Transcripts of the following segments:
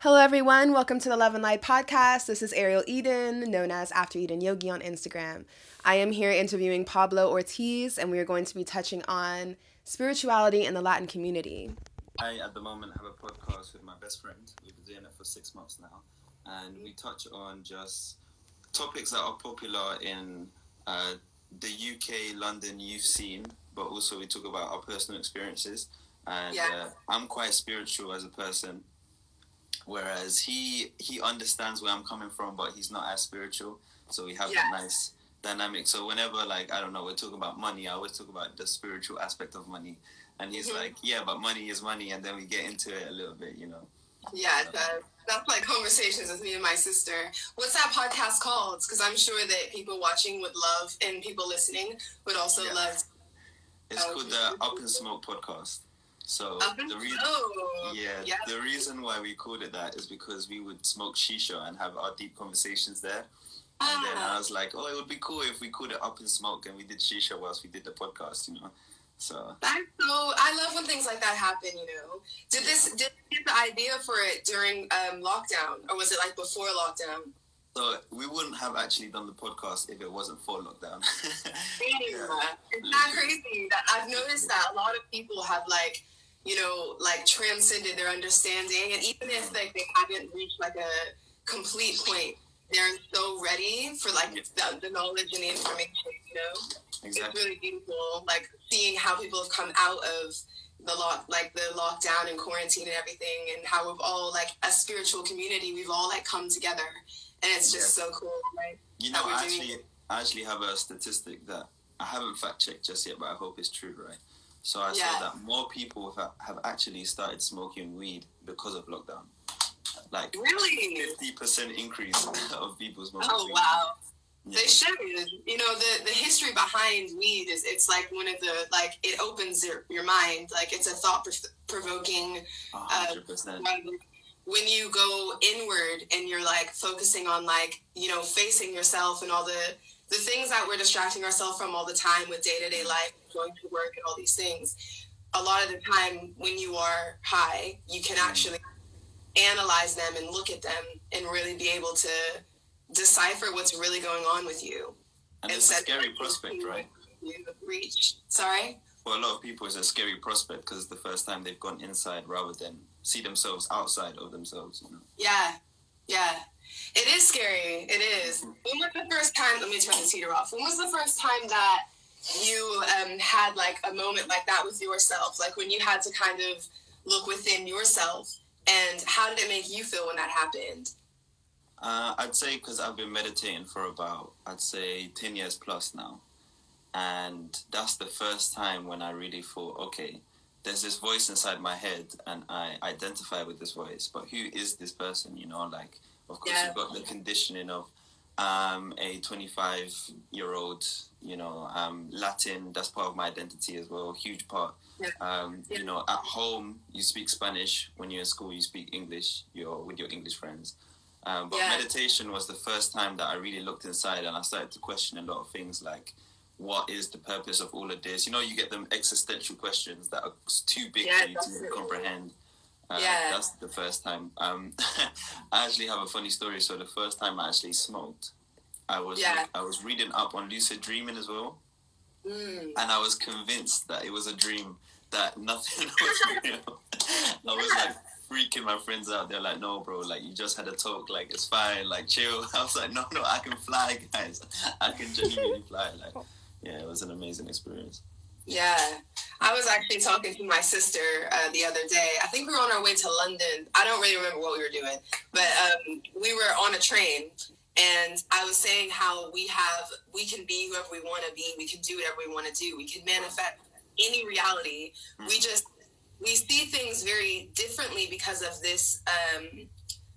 Hello, everyone. Welcome to the Love and Light podcast. This is Ariel Eden, known as After Eden Yogi on Instagram. I am here interviewing Pablo Ortiz, and we are going to be touching on spirituality in the Latin community. I, at the moment, have a podcast with my best friend. We've been doing it for six months now, and we touch on just topics that are popular in uh, the UK, London youth scene, but also we talk about our personal experiences. And Yeah. uh, I'm quite spiritual as a person, whereas he he understands where I'm coming from, but he's not as spiritual. So we have that nice dynamic. So whenever like I don't know, we're talking about money, I always talk about the spiritual aspect of money. And he's Mhm. like, yeah, but money is money, and then we get into it a little bit, you know. Yeah, that, that's like conversations with me and my sister. What's that podcast called? Because I'm sure that people watching would love, and people listening would also Yeah. love. It's Oh, called the Up in Smoke podcast. So the reason, yeah, yeah. the reason why we called it that is because we would smoke shisha and have our deep conversations there. And then I Ah, was like, oh, it would be cool if we called it Up in Smoke and we did shisha whilst we did the podcast, you know. So that's so. I love when things like that happen. You know, did this did you get the idea for it during um, lockdown, or was it like before lockdown? so we wouldn't have actually done the podcast if it wasn't for lockdown. Yeah. It's not crazy that I've noticed that a lot of people have like, you know, like transcended their understanding, and even if like they haven't reached like a complete point, they're so ready for like the, the knowledge and the information. You know, exactly. it's really beautiful. Like seeing how people have come out of the lock, like the lockdown and quarantine and everything, and how we've all like a spiritual community. We've all like come together, and it's just so cool, right? You know, I actually, I actually have a statistic that I haven't fact checked just yet, but I hope it's true, right? So I Yeah. saw that more people have, have actually started smoking weed because of lockdown. Like Really? fifty percent increase of people smoking Oh weed. wow. Yeah. They should. You know, the the history behind weed is it's like one of the like it opens your, your mind. Like it's a thought provoking. Uh, percent. When you go inward and you're like focusing on like you know facing yourself and all the the things that we're distracting ourselves from all the time with day to day life, going to work and all these things. A lot of the time, when you are high, you can mm-hmm. actually analyze them and look at them and really be able to decipher what's really going on with you. And it's a scary prospect, right? You reach. Sorry. For a lot of people, it's a scary prospect because it's the first time they've gone inside rather than see themselves outside of themselves. You know. Yeah. Yeah. It is scary. It is. When was the first time? Let me turn the heater off. When was the first time that you um, had like a moment like that with yourself? Like when you had to kind of look within yourself, and how did it make you feel when that happened? Uh, I'd say because I've been meditating for about, I'd say, 10 years plus now. And that's the first time when I really thought, okay, there's this voice inside my head and I identify with this voice. But who is this person? You know, like, of course, Yeah. you've got the conditioning of um, a 25 year old, you know, um, Latin, that's part of my identity as well, huge part. Yeah. Um, Yeah. You know, at home, you speak Spanish. When you're in school, you speak English. You're with your English friends. Um, but Yeah. meditation was the first time that I really looked inside and I started to question a lot of things like, what is the purpose of all of this? You know, you get them existential questions that are too big for you to comprehend. Uh, Yeah. That's the first time. Um, I actually have a funny story. So the first time I actually smoked, I was Yeah. I was reading up on lucid dreaming as well, Mm. and I was convinced that it was a dream, that nothing was real. I was like freaking my friends out. They're like, "No, bro, like you just had a talk. Like it's fine. Like chill." I was like, "No, no, I can fly, guys. I can genuinely fly." Like, yeah, it was an amazing experience. Yeah. I was actually talking to my sister uh, the other day. I think we were on our way to London. I don't really remember what we were doing, but um, we were on a train. And I was saying how we have, we can be whoever we want to be. We can do whatever we want to do. We can manifest any reality. We just, we see things very differently because of this, um,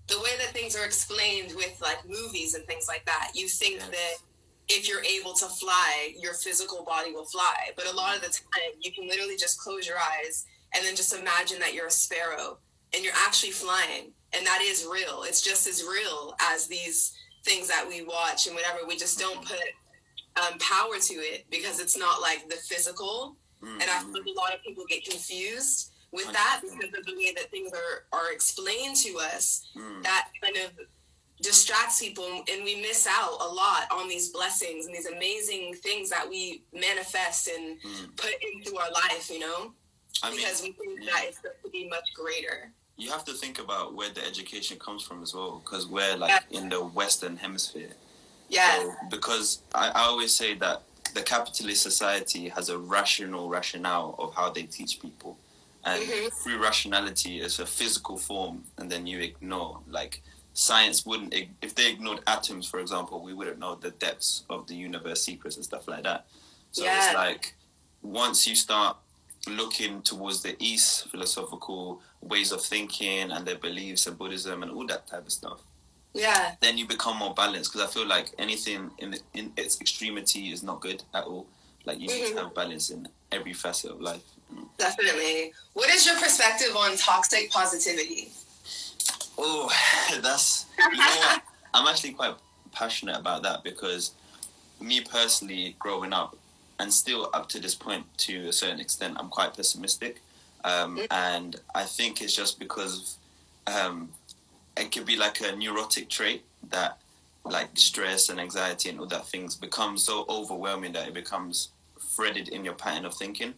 the way that things are explained with like movies and things like that. You think Yes. that if you're able to fly, your physical body will fly. But a lot of the time, you can literally just close your eyes and then just imagine that you're a sparrow and you're actually flying. And that is real. It's just as real as these things that we watch and whatever. We just don't put um, power to it because it's not like the physical. And I Mhm. feel a lot of people get confused with that because of the way that things are are explained to us. Mm. That kind of distracts people and we miss out a lot on these blessings and these amazing things that we manifest and Mm. put into our life, you know? I mean, because we think yeah. that it's going to be much greater. you have to think about where the education comes from as well, because we're like in the Western Hemisphere. Yeah. So, because I, I always say that the capitalist society has a rational rationale of how they teach people. And Mhm. through rationality is a physical form, and then you ignore. Like, science wouldn't, if they ignored atoms, for example, we wouldn't know the depths of the universe secrets and stuff like that. So Yeah. it's like, once you start looking towards the East philosophical ways of thinking and their beliefs and Buddhism and all that type of stuff, yeah. then you become more balanced because I feel like anything in in its extremity is not good at all. Like you need Mhm. to have balance in every facet of life. Definitely. What is your perspective on toxic positivity? Oh, that's you know what? I'm actually quite passionate about that because me personally, growing up and still up to this point to a certain extent, I'm quite pessimistic, um, and I think it's just because um, it could be like a neurotic trait that like stress and anxiety and all that things become so overwhelming that it becomes threaded in your pattern of thinking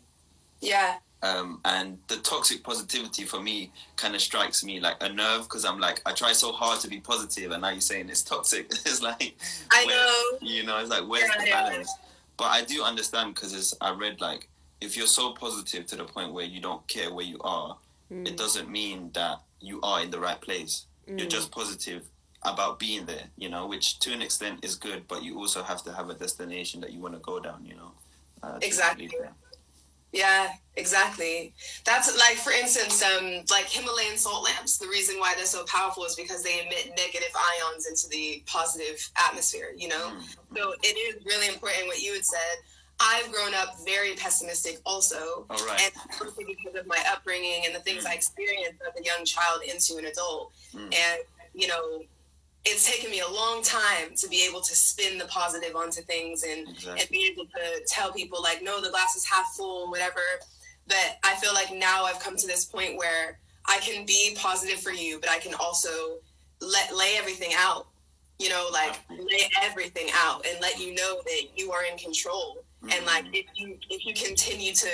Yeah. Um, and the toxic positivity for me kind of strikes me like a nerve because I'm like I try so hard to be positive and now you're saying it's toxic. it's like I know. you know, it's like where's Yeah, the balance? But I do understand because I read like if you're so positive to the point where you don't care where you are, Mm. it doesn't mean that you are in the right place. You're Mm. just positive about being there, you know, which to an extent is good, but you also have to have a destination that you want to go down, you know. Uh, Exactly. Yeah, exactly. That's like, for instance, um, like Himalayan salt lamps. The reason why they're so powerful is because they emit negative ions into the positive atmosphere. You know, Mm. so it is really important what you had said. I've grown up very pessimistic, also, All right. and mostly because of my upbringing and the things I experienced as a young child into an adult. Mm. And you know, it's taken me a long time to be able to spin the positive onto things and Exactly. and be able to tell people like no the glass is half full and whatever. But i feel like now i've come to this point where i can be positive for you but i can also let lay everything out you know like lay everything out and let you know that you are in control. And mm-hmm. like if you if you continue to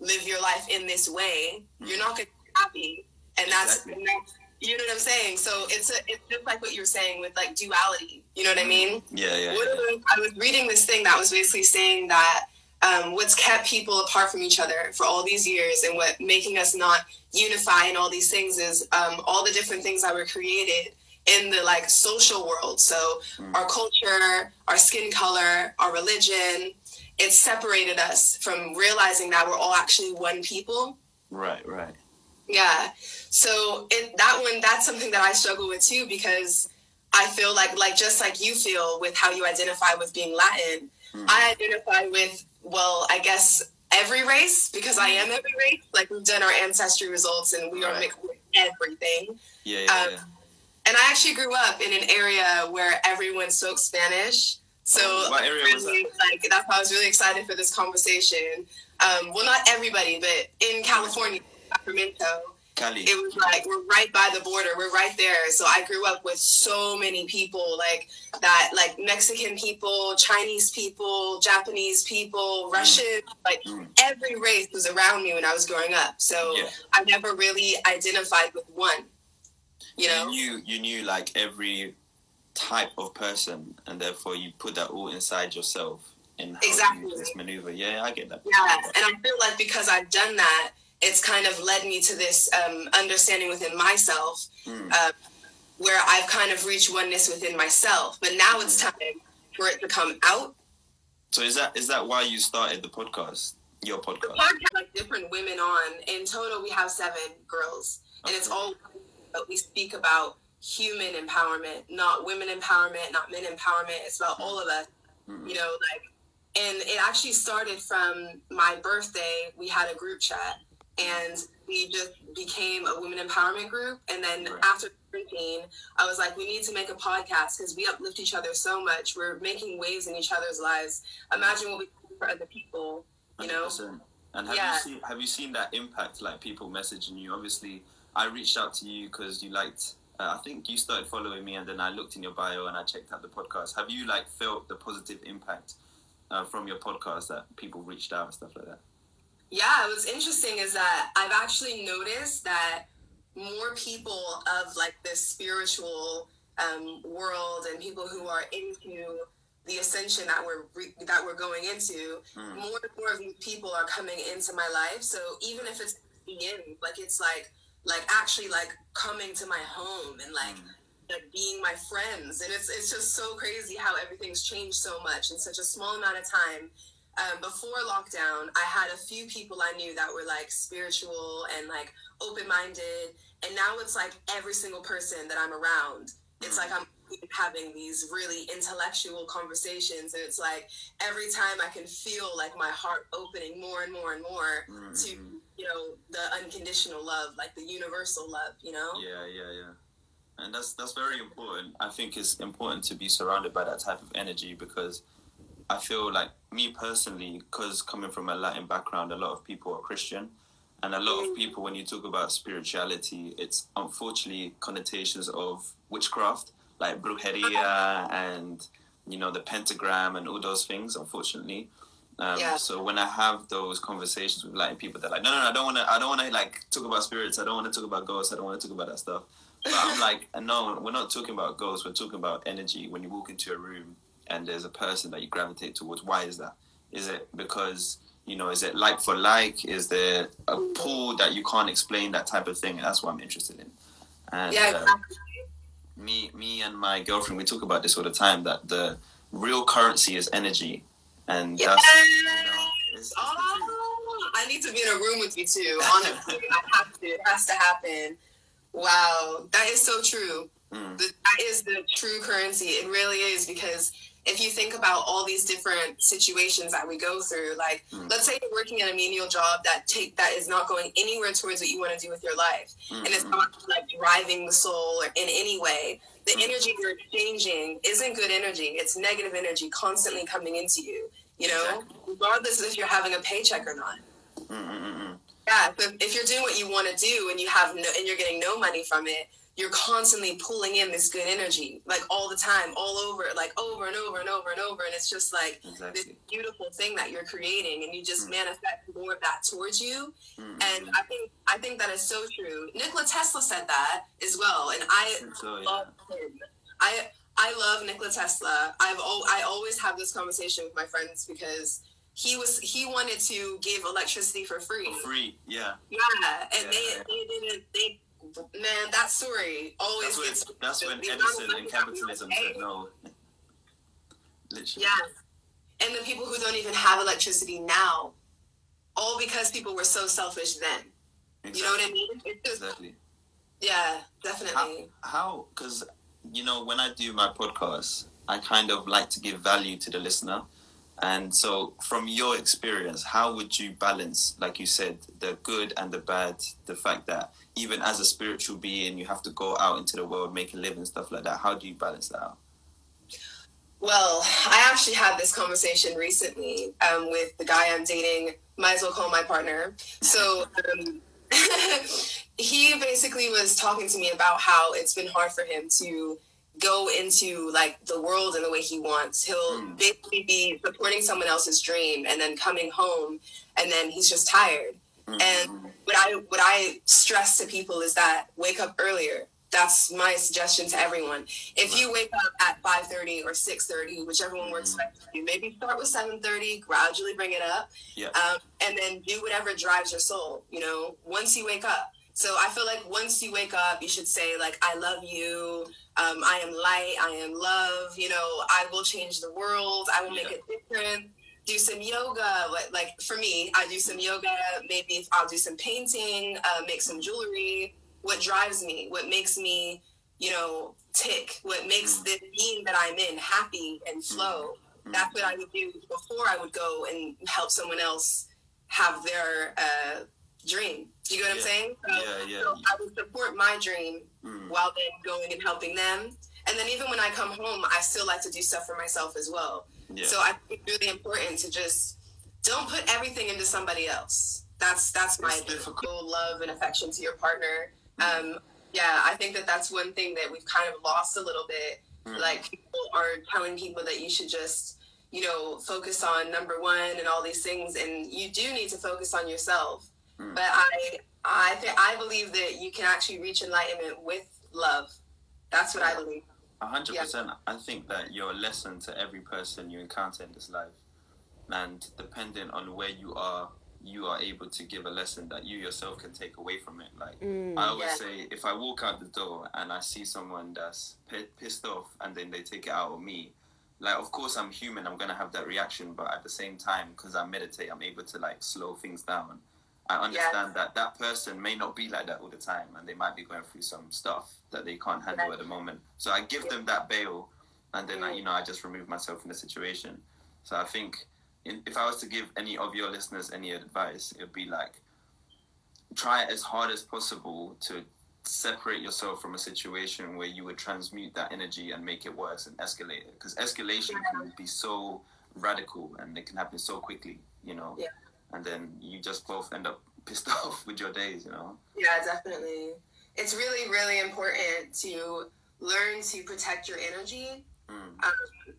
live your life in this way you're mm-hmm. not going to be happy. And that's, Exactly. and that's you know what i'm saying so it's a it's just like what you were saying with like duality you know what i mean yeah, yeah, what yeah. I was reading this thing that was basically saying that um, what's kept people apart from each other for all these years and what making us not unify and all these things is um, all the different things that were created in the like social world. So Mm. our culture, our skin color, our religion, it separated us from realizing that we're all actually one people. Right, right. Yeah. So it, that one, that's something that I struggle with too because I feel like, like just like you feel with how you identify with being Latin, Mm. I identify with, well, I guess every race because I am every race. Like we've done our ancestry results and we are mixed with everything. Yeah, yeah, Um, yeah. And I actually grew up in an area where everyone spoke Spanish. So Oh, what area was really, like that's why I was really excited for this conversation. Um, well, not everybody, but in California, Sacramento, Cali. it was like we're right by the border. We're right there. So I grew up with so many people like that, like Mexican people, Chinese people, Japanese people, Russian. Like Mm. every race was around me when I was growing up. So Yeah. I never really identified with one. You know. knew you knew like every type of person, and therefore you put that all inside yourself in Exactly. you just maneuver. Yeah, I get that. Yeah, and I feel like because I've done that, it's kind of led me to this um, understanding within myself, Mm. uh, where I've kind of reached oneness within myself. But now it's time for it to come out. So is that is that why you started the podcast? Your The podcast. podcast like different women on. In total, we have seven girls, and it's all. But we speak about human empowerment, not women empowerment, not men empowerment. It's about all of us. Mm. you know like and it actually started from my birthday we had a group chat and we just became a women empowerment group and then Right. after drinking i was like we need to make a podcast because we uplift each other so much we're making waves in each other's lives imagine what we can do for other people you know 100%. And have Yeah. you seen have you seen that impact? Like people messaging you. Obviously, I reached out to you because you liked. Uh, I think you started following me, and then I looked in your bio and I checked out the podcast. Have you like felt the positive impact uh, from your podcast that people reached out and stuff like that? Yeah, what's interesting is that I've actually noticed that more people of like this spiritual um, world and people who are into the ascension that we're re- that we're going into, Mm. more and more of these people are coming into my life. So even if it's in, like it's like like actually like coming to my home and like Mm. like being my friends and it's it's just so crazy how everything's changed so much in such a small amount of time um, before lockdown i had a few people i knew that were like spiritual and like open-minded and now it's like every single person that i'm around it's like i'm having these really intellectual conversations and it's like every time i can feel like my heart opening more and more and more Mm, to mm, you know the unconditional love like the universal love you know Yeah, yeah, yeah. And that's that's very important. I think it's important to be surrounded by that type of energy because I feel like me personally, because coming from a Latin background, a lot of people are Christian, and a lot of people, when you talk about spirituality, it's unfortunately connotations of witchcraft, like brujeria and you know the pentagram and all those things. Unfortunately. Um, Yeah. So when I have those conversations with Latin people, they're like, no, no, no I don't want to. I don't want to like talk about spirits. I don't want to talk about ghosts. I don't want to talk about that stuff. But I'm like, no, we're not talking about ghosts. We're talking about energy. When you walk into a room and there's a person that you gravitate towards, why is that? Is it because you know? Is it like for like? Is there a pull that you can't explain? That type of thing. And that's what I'm interested in. And yeah uh, exactly. me, me and my girlfriend, we talk about this all the time. That the real currency is energy, and Yes. that's you know, it's, it's. Oh, I need to be in a room with you too. Honestly, I have to. It has to happen. Wow, that is so true. Mm. That is the true currency. It really is because if you think about all these different situations that we go through, like Mm. let's say you're working at a menial job that take that is not going anywhere towards what you want to do with your life, Mm, and it's not like driving the soul in any way. The Mm. energy you're exchanging isn't good energy. It's negative energy constantly coming into you. You know, regardless of if you're having a paycheck or not. mm, mm, mm, mm. Yeah, but if you're doing what you want to do and you have no, and you're getting no money from it, you're constantly pulling in this good energy, like all the time, all over, like over and over and over and over, and it's just like this beautiful thing that you're creating, and you just Mm. manifest more of that towards you. Mm, And I think I think that is so true. Nikola Tesla said that as well, and I. So yeah. love him. I I love Nikola Tesla. I've al- I always have this conversation with my friends because he was he wanted to give electricity for free. For free, yeah. Yeah, and Yeah, they yeah. they didn't they man that story always That's when, gets that's when the amount of Edison and capitalism said no. Literally. Yeah, and the people who don't even have electricity now, all because people were so selfish then. Exactly. You know what I mean? It's just Exactly. yeah, definitely. How? Because you know, when I do my podcast, I kind of like to give value to the listener. And so, from your experience, how would you balance, like you said, the good and the bad? The fact that even as a spiritual being, you have to go out into the world, make a living, stuff like that. How do you balance that out? Well, I actually had this conversation recently um, with the guy I'm dating. Might as well call my partner. So um, he basically was talking to me about how it's been hard for him to go into like the world in the way he wants. He'll Mm. basically be supporting someone else's dream and then coming home and then he's just tired. And what I what I stress to people is that wake up earlier. That's my suggestion to everyone. If you wake up at five thirty or six thirty, whichever one works best for you, maybe start with seven thirty, gradually bring it up, Yeah. um, and then do whatever drives your soul. You know, once you wake up. So I feel like once you wake up, you should say like, "I love you. Um, I am light. I am love. You know, I will change the world. I will make Yeah. it different." do some yoga. Like, like for me, I do some yoga. Maybe I'll do some painting, uh, make some jewelry. What drives me? What makes me, you know, tick? What makes Mm. the being that I'm in happy and flow? Mm. That's what I would do before I would go and help someone else have their uh, dream. You get what Yeah. I'm saying? So, Yeah, yeah. so I would support my dream Mm. while then going and helping them. And then even when I come home, I still like to do stuff for myself as well. Yeah. So I think it's really important to just don't put everything into somebody else. That's that's my difficult love and affection to your partner. Um, yeah, I think that that's one thing that we've kind of lost a little bit. Mm. Like people are telling people that you should just, you know, focus on number one and all these things, and you do need to focus on yourself. Mm. But I, I think I believe that you can actually reach enlightenment with love. That's what I believe. A hundred percent. I think that you're a lesson to every person you encounter in this life, and depending on where you are you are able to give a lesson that you yourself can take away from it. Like mm, I always yeah. say, if I walk out the door and I see someone that's p- pissed off and then they take it out on me, like of course I'm human, I'm gonna have that reaction, but at the same time, because I meditate, I'm able to like slow things down. I understand yeah. that that person may not be like that all the time, and they might be going through some stuff that they can't handle at the moment. So I give them that bail, and then mm. I, you know I just remove myself from the situation. So I think if I was to give any of your listeners any advice, it would be like try as hard as possible to separate yourself from a situation where you would transmute that energy and make it worse and escalate it. Because escalation can be so radical and it can happen so quickly, you know. Yeah. And then you just both end up pissed off with your days, you know. Yeah, definitely. It's really, really important to learn to protect your energy. Mm. Um,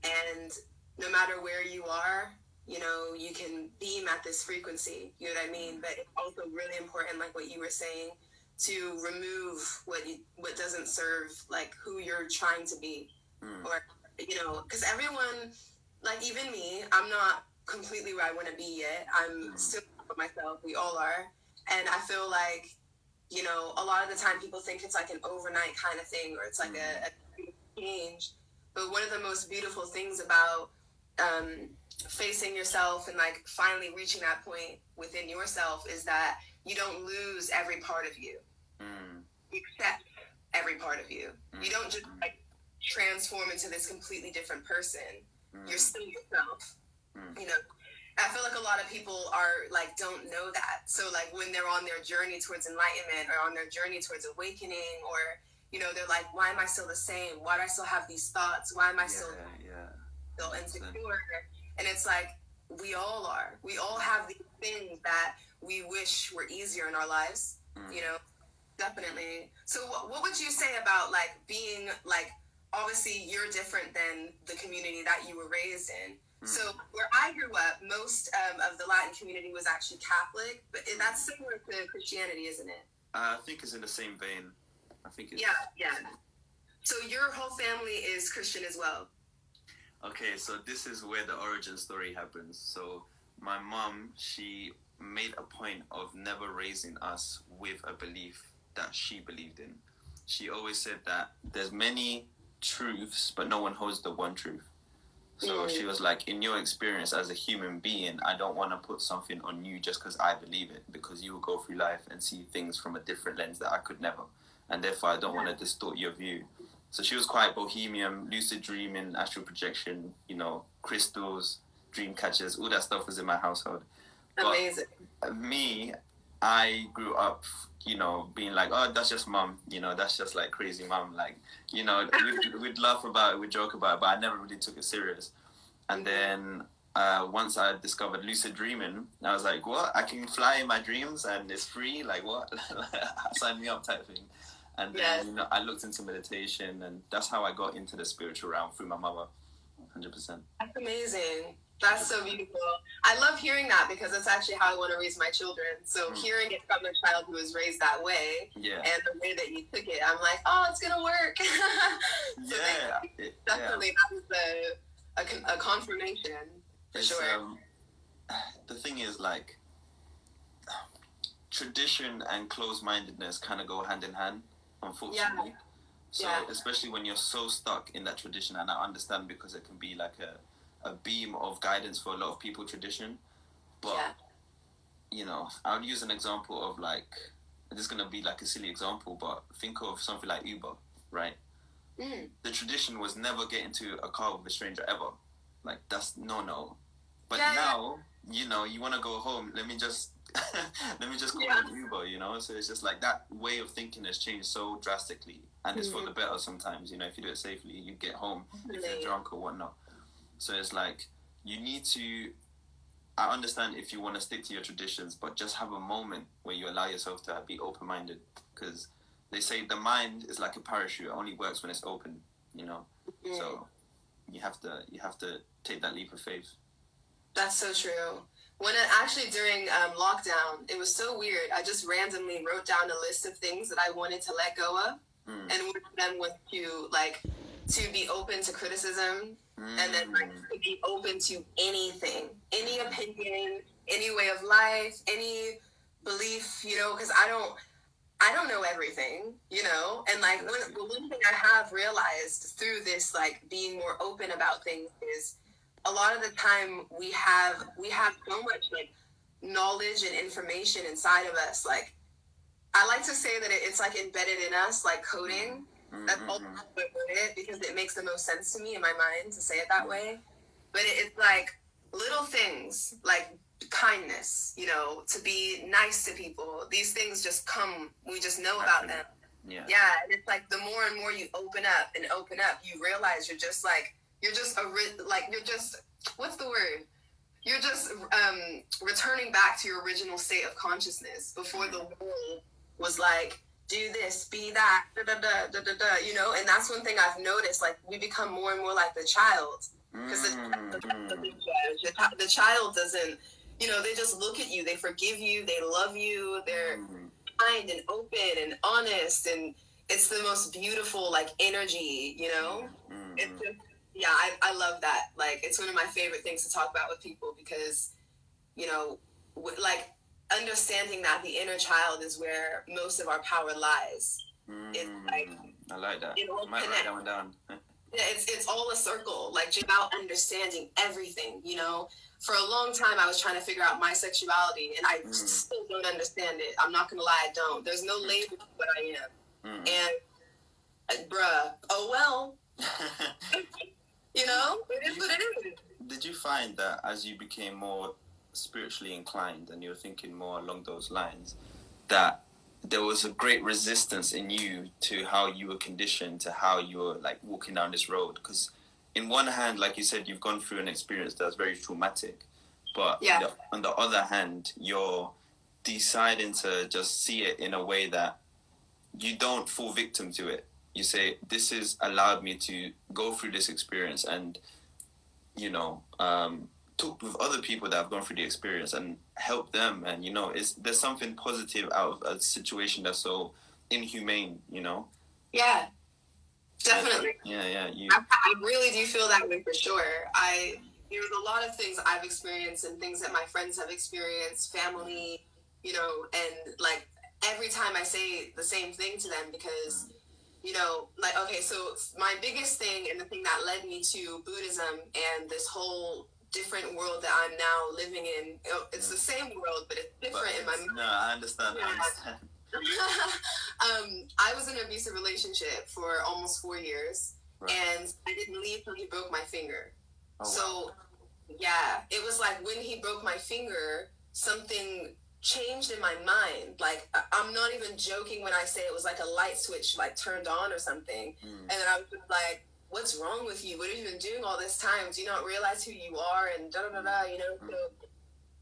and no matter where you are, you know, you can beam at this frequency. You know what I mean? But it's also really important, like what you were saying, to remove what you, what doesn't serve like who you're trying to be, mm. or you know, because everyone, like even me, I'm not completely where I want to be yet. I'm mm. still myself. We all are, and I feel like, you know, a lot of the time people think it's like an overnight kind of thing, or it's like a, a change. But one of the most beautiful things about um, facing yourself and like finally reaching that point within yourself is that you don't lose every part of you. Mm. You accept every part of you. Mm. You don't just like transform into this completely different person. Mm. You're still yourself. Mm. You know, I feel like a lot of people are like don't know that. So like when they're on their journey towards enlightenment or on their journey towards awakening or you know, they're like, why am I still the same? Why do I still have these thoughts? Why am I yeah, still yeah. still insecure? And it's like, we all are. We all have these things that we wish were easier in our lives, mm. you know? Definitely. So, what, what would you say about like being like, obviously, you're different than the community that you were raised in. Mm. So, where I grew up, most um, of the Latin community was actually Catholic, but that's similar to Christianity, isn't it? Uh, I think it's in the same vein. I think it's. Yeah, yeah. So, your whole family is Christian as well? Okay, so this is where the origin story happens. So my mom, she made a point of never raising us with a belief that she believed in. She always said that there's many truths, but no one holds the one truth. So mm. she was like, in your experience as a human being, I don't want to put something on you just because I believe it, because you will go through life and see things from a different lens that I could never. And therefore, I don't want to distort your view. So she was quite bohemian, lucid dreaming, astral projection, you know, crystals, dream catchers, all that stuff was in my household. Amazing. But me, I grew up, you know, being like, oh, that's just mom, you know, that's just like crazy mom. Like, you know, we'd, we'd laugh about it, we'd joke about it, but I never really took it serious. And then uh, once I discovered lucid dreaming, I was like, what? I can fly in my dreams and it's free? Like, what? Sign me up type thing. And then yes. you know, I looked into meditation, and that's how I got into the spiritual realm through my mother. Hundred percent. That's amazing. That's so beautiful. I love hearing that because that's actually how I want to raise my children. So mm. hearing it from a child who was raised that way, yeah. and the way that you took it, I'm like, oh, it's gonna work. so yeah, it, definitely yeah. that was a, a, a confirmation for it's, sure. Um, the thing is, like, tradition and closed-mindedness kind of go hand in hand unfortunately. Yeah. So especially when you're so stuck in that tradition, and I understand because it can be like a, a beam of guidance for a lot of people tradition, but yeah. you know, I would use an example of like this is gonna be like a silly example, but think of something like Uber, right? Mm. The tradition was never get into a car with a stranger ever. Like that's no no. But yeah, now, you know, you wanna go home, let me just let me just call yeah. it Uber, you know. So it's just like that way of thinking has changed so drastically, and it's for the mm-hmm. better sometimes. You know, if you do it safely, you get home if you're drunk or whatnot. So it's like you need to. I understand if you want to stick to your traditions, but just have a moment where you allow yourself to be open minded because they say the mind is like a parachute; it only works when it's open. You know, Mm. so you have to you have to take that leap of faith. That's so true. When it actually during um, lockdown, it was so weird. I just randomly wrote down a list of things that I wanted to let go of, Mm. and one of them was to like to be open to criticism, and then like Mm. to be open to anything, any opinion, any way of life, any belief. You know, because I don't. I don't know everything, you know, and like one, the one thing I have realized through this, like being more open about things, is a lot of the time we have we have so much like knowledge and information inside of us like i like to say that it's like embedded in us like coding that's all Mhm. it because it makes the most sense to me in my mind to say it that way but it, it's like little things like kindness you know to be nice to people these things just come we just know about them Yeah. yeah, and it's like the more and more you open up and open up, you realize you're just like you're just a like you're just what's the word? You're just um, returning back to your original state of consciousness before the world was like do this, be that, da da da da da da. You know, and that's one thing I've noticed. Like we become more and more like the child because the, Mm, the, mm. the, the child doesn't. You know, they just look at you, they forgive you, they love you, they're Mm. kind and open and honest and it's the most beautiful like energy you know Mm, it's just yeah I, I love that like it's one of my favorite things to talk about with people because you know w- like understanding that the inner child is where most of our power lies it's like- Mm, I like that. it all I might write that one down. Yeah, it's it's all a circle, like just about understanding everything. You know, for a long time I was trying to figure out my sexuality, and I Mm. still don't understand it. I'm not gonna lie, I don't. There's no label to what I am, Mm. and uh, bruh, oh well, you know, it is what it is. Did you find that as you became more spiritually inclined and you're thinking more along those lines, that there was a great resistance in you to how you were conditioned, to how you were like walking down this road? Because, in one hand, like you said, you've gone through an experience that's very traumatic, but Yeah. on, the, on the other hand, you're deciding to just see it in a way that you don't fall victim to it. You say, This has allowed me to go through this experience and you know, um, talk with other people that have gone through the experience and help them. And you know, it's there's something positive out of a situation that's so inhumane. You know. Yeah, definitely. Yeah, yeah. You. I, I really do feel that way for sure. I there's a lot of things I've experienced and things that my friends have experienced, family, you know, and like every time I say the same thing to them because you know, like okay, so my biggest thing and the thing that led me to Buddhism and this whole different world that I'm now living in, it's the same world but it's but different in my it's- no, I understand. I understand. um, I was in an abusive relationship for almost four years, Right. and I didn't leave till he broke my finger. Oh, wow. so, yeah, it was like when he broke my finger, something changed in my mind. Like I'm not even joking when I say it was like a light switch like turned on or something. Mm, And then I was like, "What's wrong with you? What have you been doing all this time? Do you not realize who you are?" And da da da da. You know, so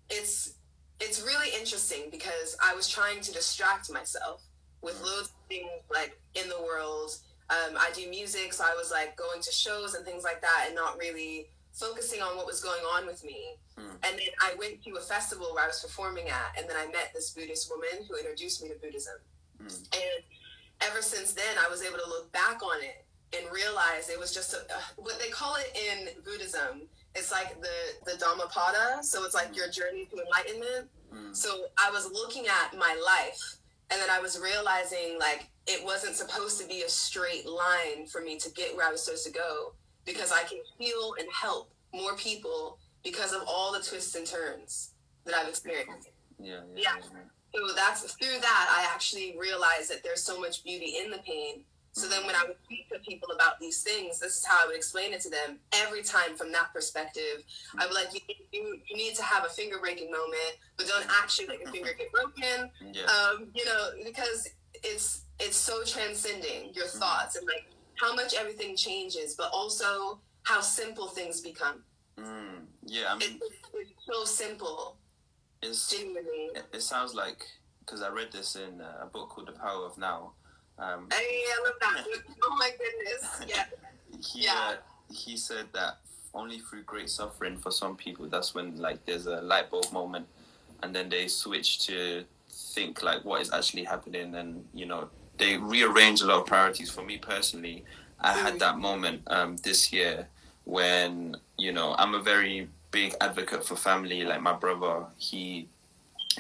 it's it's really interesting because I was trying to distract myself with loads of things like in the world. Um, I do music, so I was like going to shows and things like that, and not really focusing on what was going on with me. Mm. And then I went to a festival where I was performing at, and then I met this Buddhist woman who introduced me to Buddhism. Mm. And ever since then, I was able to look back on it and realize it was just a, uh, what they call it in Buddhism. It's like the the Dhammapada, so it's like your journey to enlightenment. mm, So I was looking at my life, and then I was realizing like it wasn't supposed to be a straight line for me to get where I was supposed to go because I can heal and help more people because of all the twists and turns that I've experienced. yeah, yeah, Yeah. yeah, So that's through that I actually realized that there's so much beauty in the pain. So then when I would speak to people about these things, this is how I would explain it to them every time from that perspective. I would like you, you, you need to have a finger breaking moment, but don't actually let your finger get broken. yeah. Um, you know, because it's it's so transcending your thoughts and like how much everything changes, but also how simple things become. Mm, yeah, I mean, It's, it's so simple, it's genuinely. it, it sounds like because I read this in uh, a book called The Power of Now. Um, Hey, I love that. oh my goodness. Yeah. he Yeah. uh, he said that only through great suffering for some people that's when like there's a light bulb moment and then they switch to think like what is actually happening and you know they rearrange a lot of priorities for me personally i had that moment um, this year when you know i'm a very big advocate for family like my brother he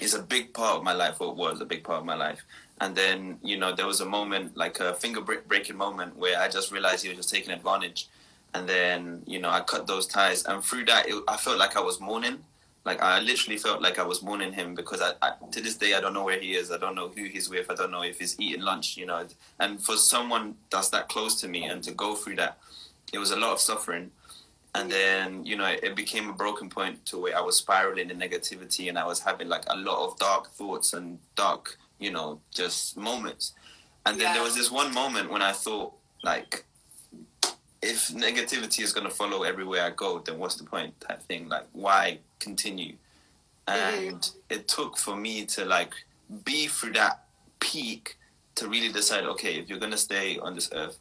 is a big part of my life or was a big part of my life and then you know there was a moment like a finger break- breaking moment where i just realized he was just taking advantage. And then you know i cut those ties. And through that it, i felt like i was mourning. Like i literally felt like i was mourning him because I, I to this day i don't know where he is. I don't know who he's with. I don't know if he's eating lunch you know. And for someone that's that close to me and to go through that it was a lot of suffering. And then you know it became a broken point to where i was spiraling in negativity and i was having like a lot of dark thoughts and dark you know just moments. And then there was this one moment when i thought like if negativity is going to follow everywhere i go then what's the point type thing? Like why continue? Mm-hmm. And it took for me to like be through that peak to really decide okay if you're going to stay on this earth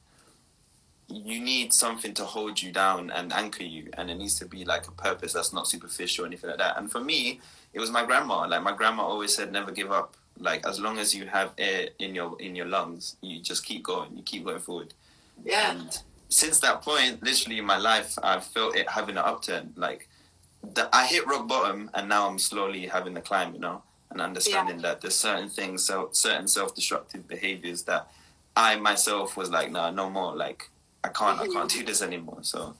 you need something to hold you down and anchor you and it needs to be like a purpose that's not superficial or anything like that. And for me it was my grandma. Like my grandma always said never give up like as long as you have air in your in your lungs you just keep going you keep going forward. Yeah. and since that point literally in my life i've felt it having an upturn. Like the, i hit rock bottom and now i'm slowly having the climb you know and understanding that there's certain things so certain self-destructive behaviors that i myself was like no no more. Like i can't i mm-hmm. can't do this anymore. So